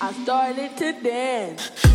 I started to dance.